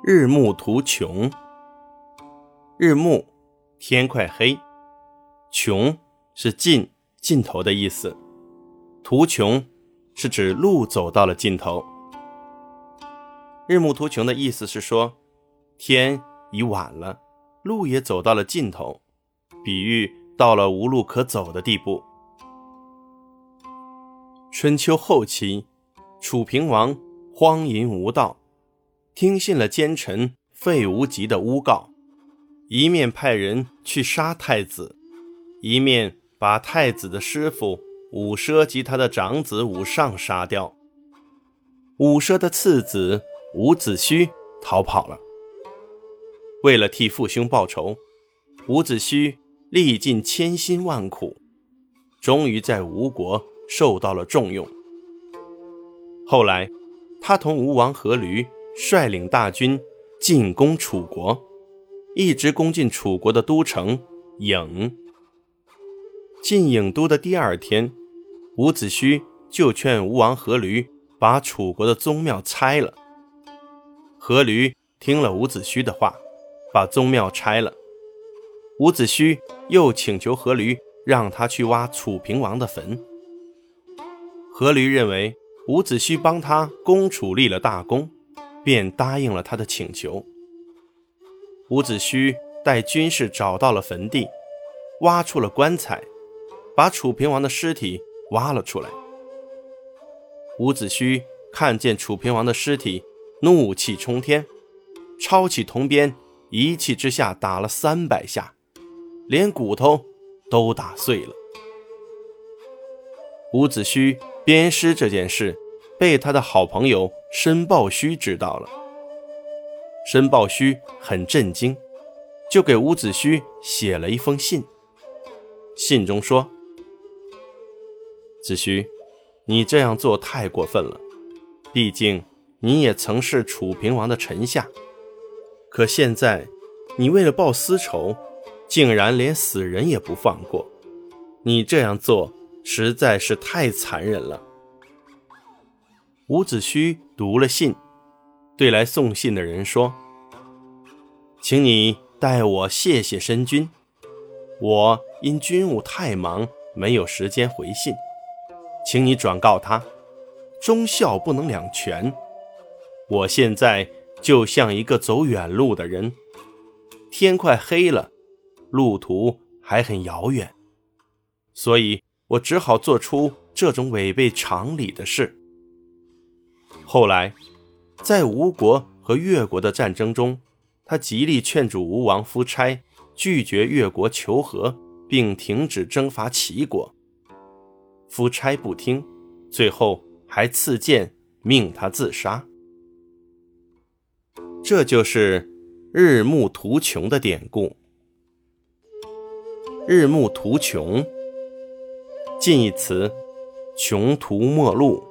日暮途穷。日暮，天快黑。穷是尽尽头的意思。途穷是指路走到了尽头。日暮途穷的意思是说，天已晚了，路也走到了尽头，比喻到了无路可走的地步。春秋后期，楚平王荒淫无道，听信了奸臣费无极的诬告，一面派人去杀太子，一面把太子的师傅伍奢及他的长子伍尚杀掉。伍奢的次子伍子胥逃跑了。为了替父兄报仇，伍子胥历尽千辛万苦，终于在吴国。受到了重用。后来，他同吴王阖闾率领大军进攻楚国，一直攻进楚国的都城郢。进郢都的第二天，伍子胥就劝吴王阖闾把楚国的宗庙拆了。阖闾听了伍子胥的话，把宗庙拆了。伍子胥又请求阖闾让他去挖楚平王的坟。阖闾认为伍子胥帮他攻楚立了大功，便答应了他的请求。伍子胥带军士找到了坟地，挖出了棺材，把楚平王的尸体挖了出来。伍子胥看见楚平王的尸体，怒气冲天，抄起铜鞭，一气之下打了三百下，连骨头都打碎了。伍子胥。鞭尸这件事被他的好朋友申豹须知道了。申豹须很震惊，就给伍子胥写了一封信。信中说：“子胥，你这样做太过分了。毕竟你也曾是楚平王的臣下，可现在你为了报私仇，竟然连死人也不放过。你这样做。”实在是太残忍了。伍子胥读了信，对来送信的人说：“请你代我谢谢申君，我因军务太忙，没有时间回信，请你转告他，忠孝不能两全。我现在就像一个走远路的人，天快黑了，路途还很遥远，所以。”我只好做出这种违背常理的事。后来，在吴国和越国的战争中，他极力劝阻吴王夫差拒绝越国求和，并停止征伐齐国。夫差不听，最后还赐剑命他自杀。这就是“日暮途穷”的典故。日暮途穷。近义词，穷途末路；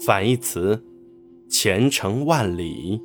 反义词，前程万里。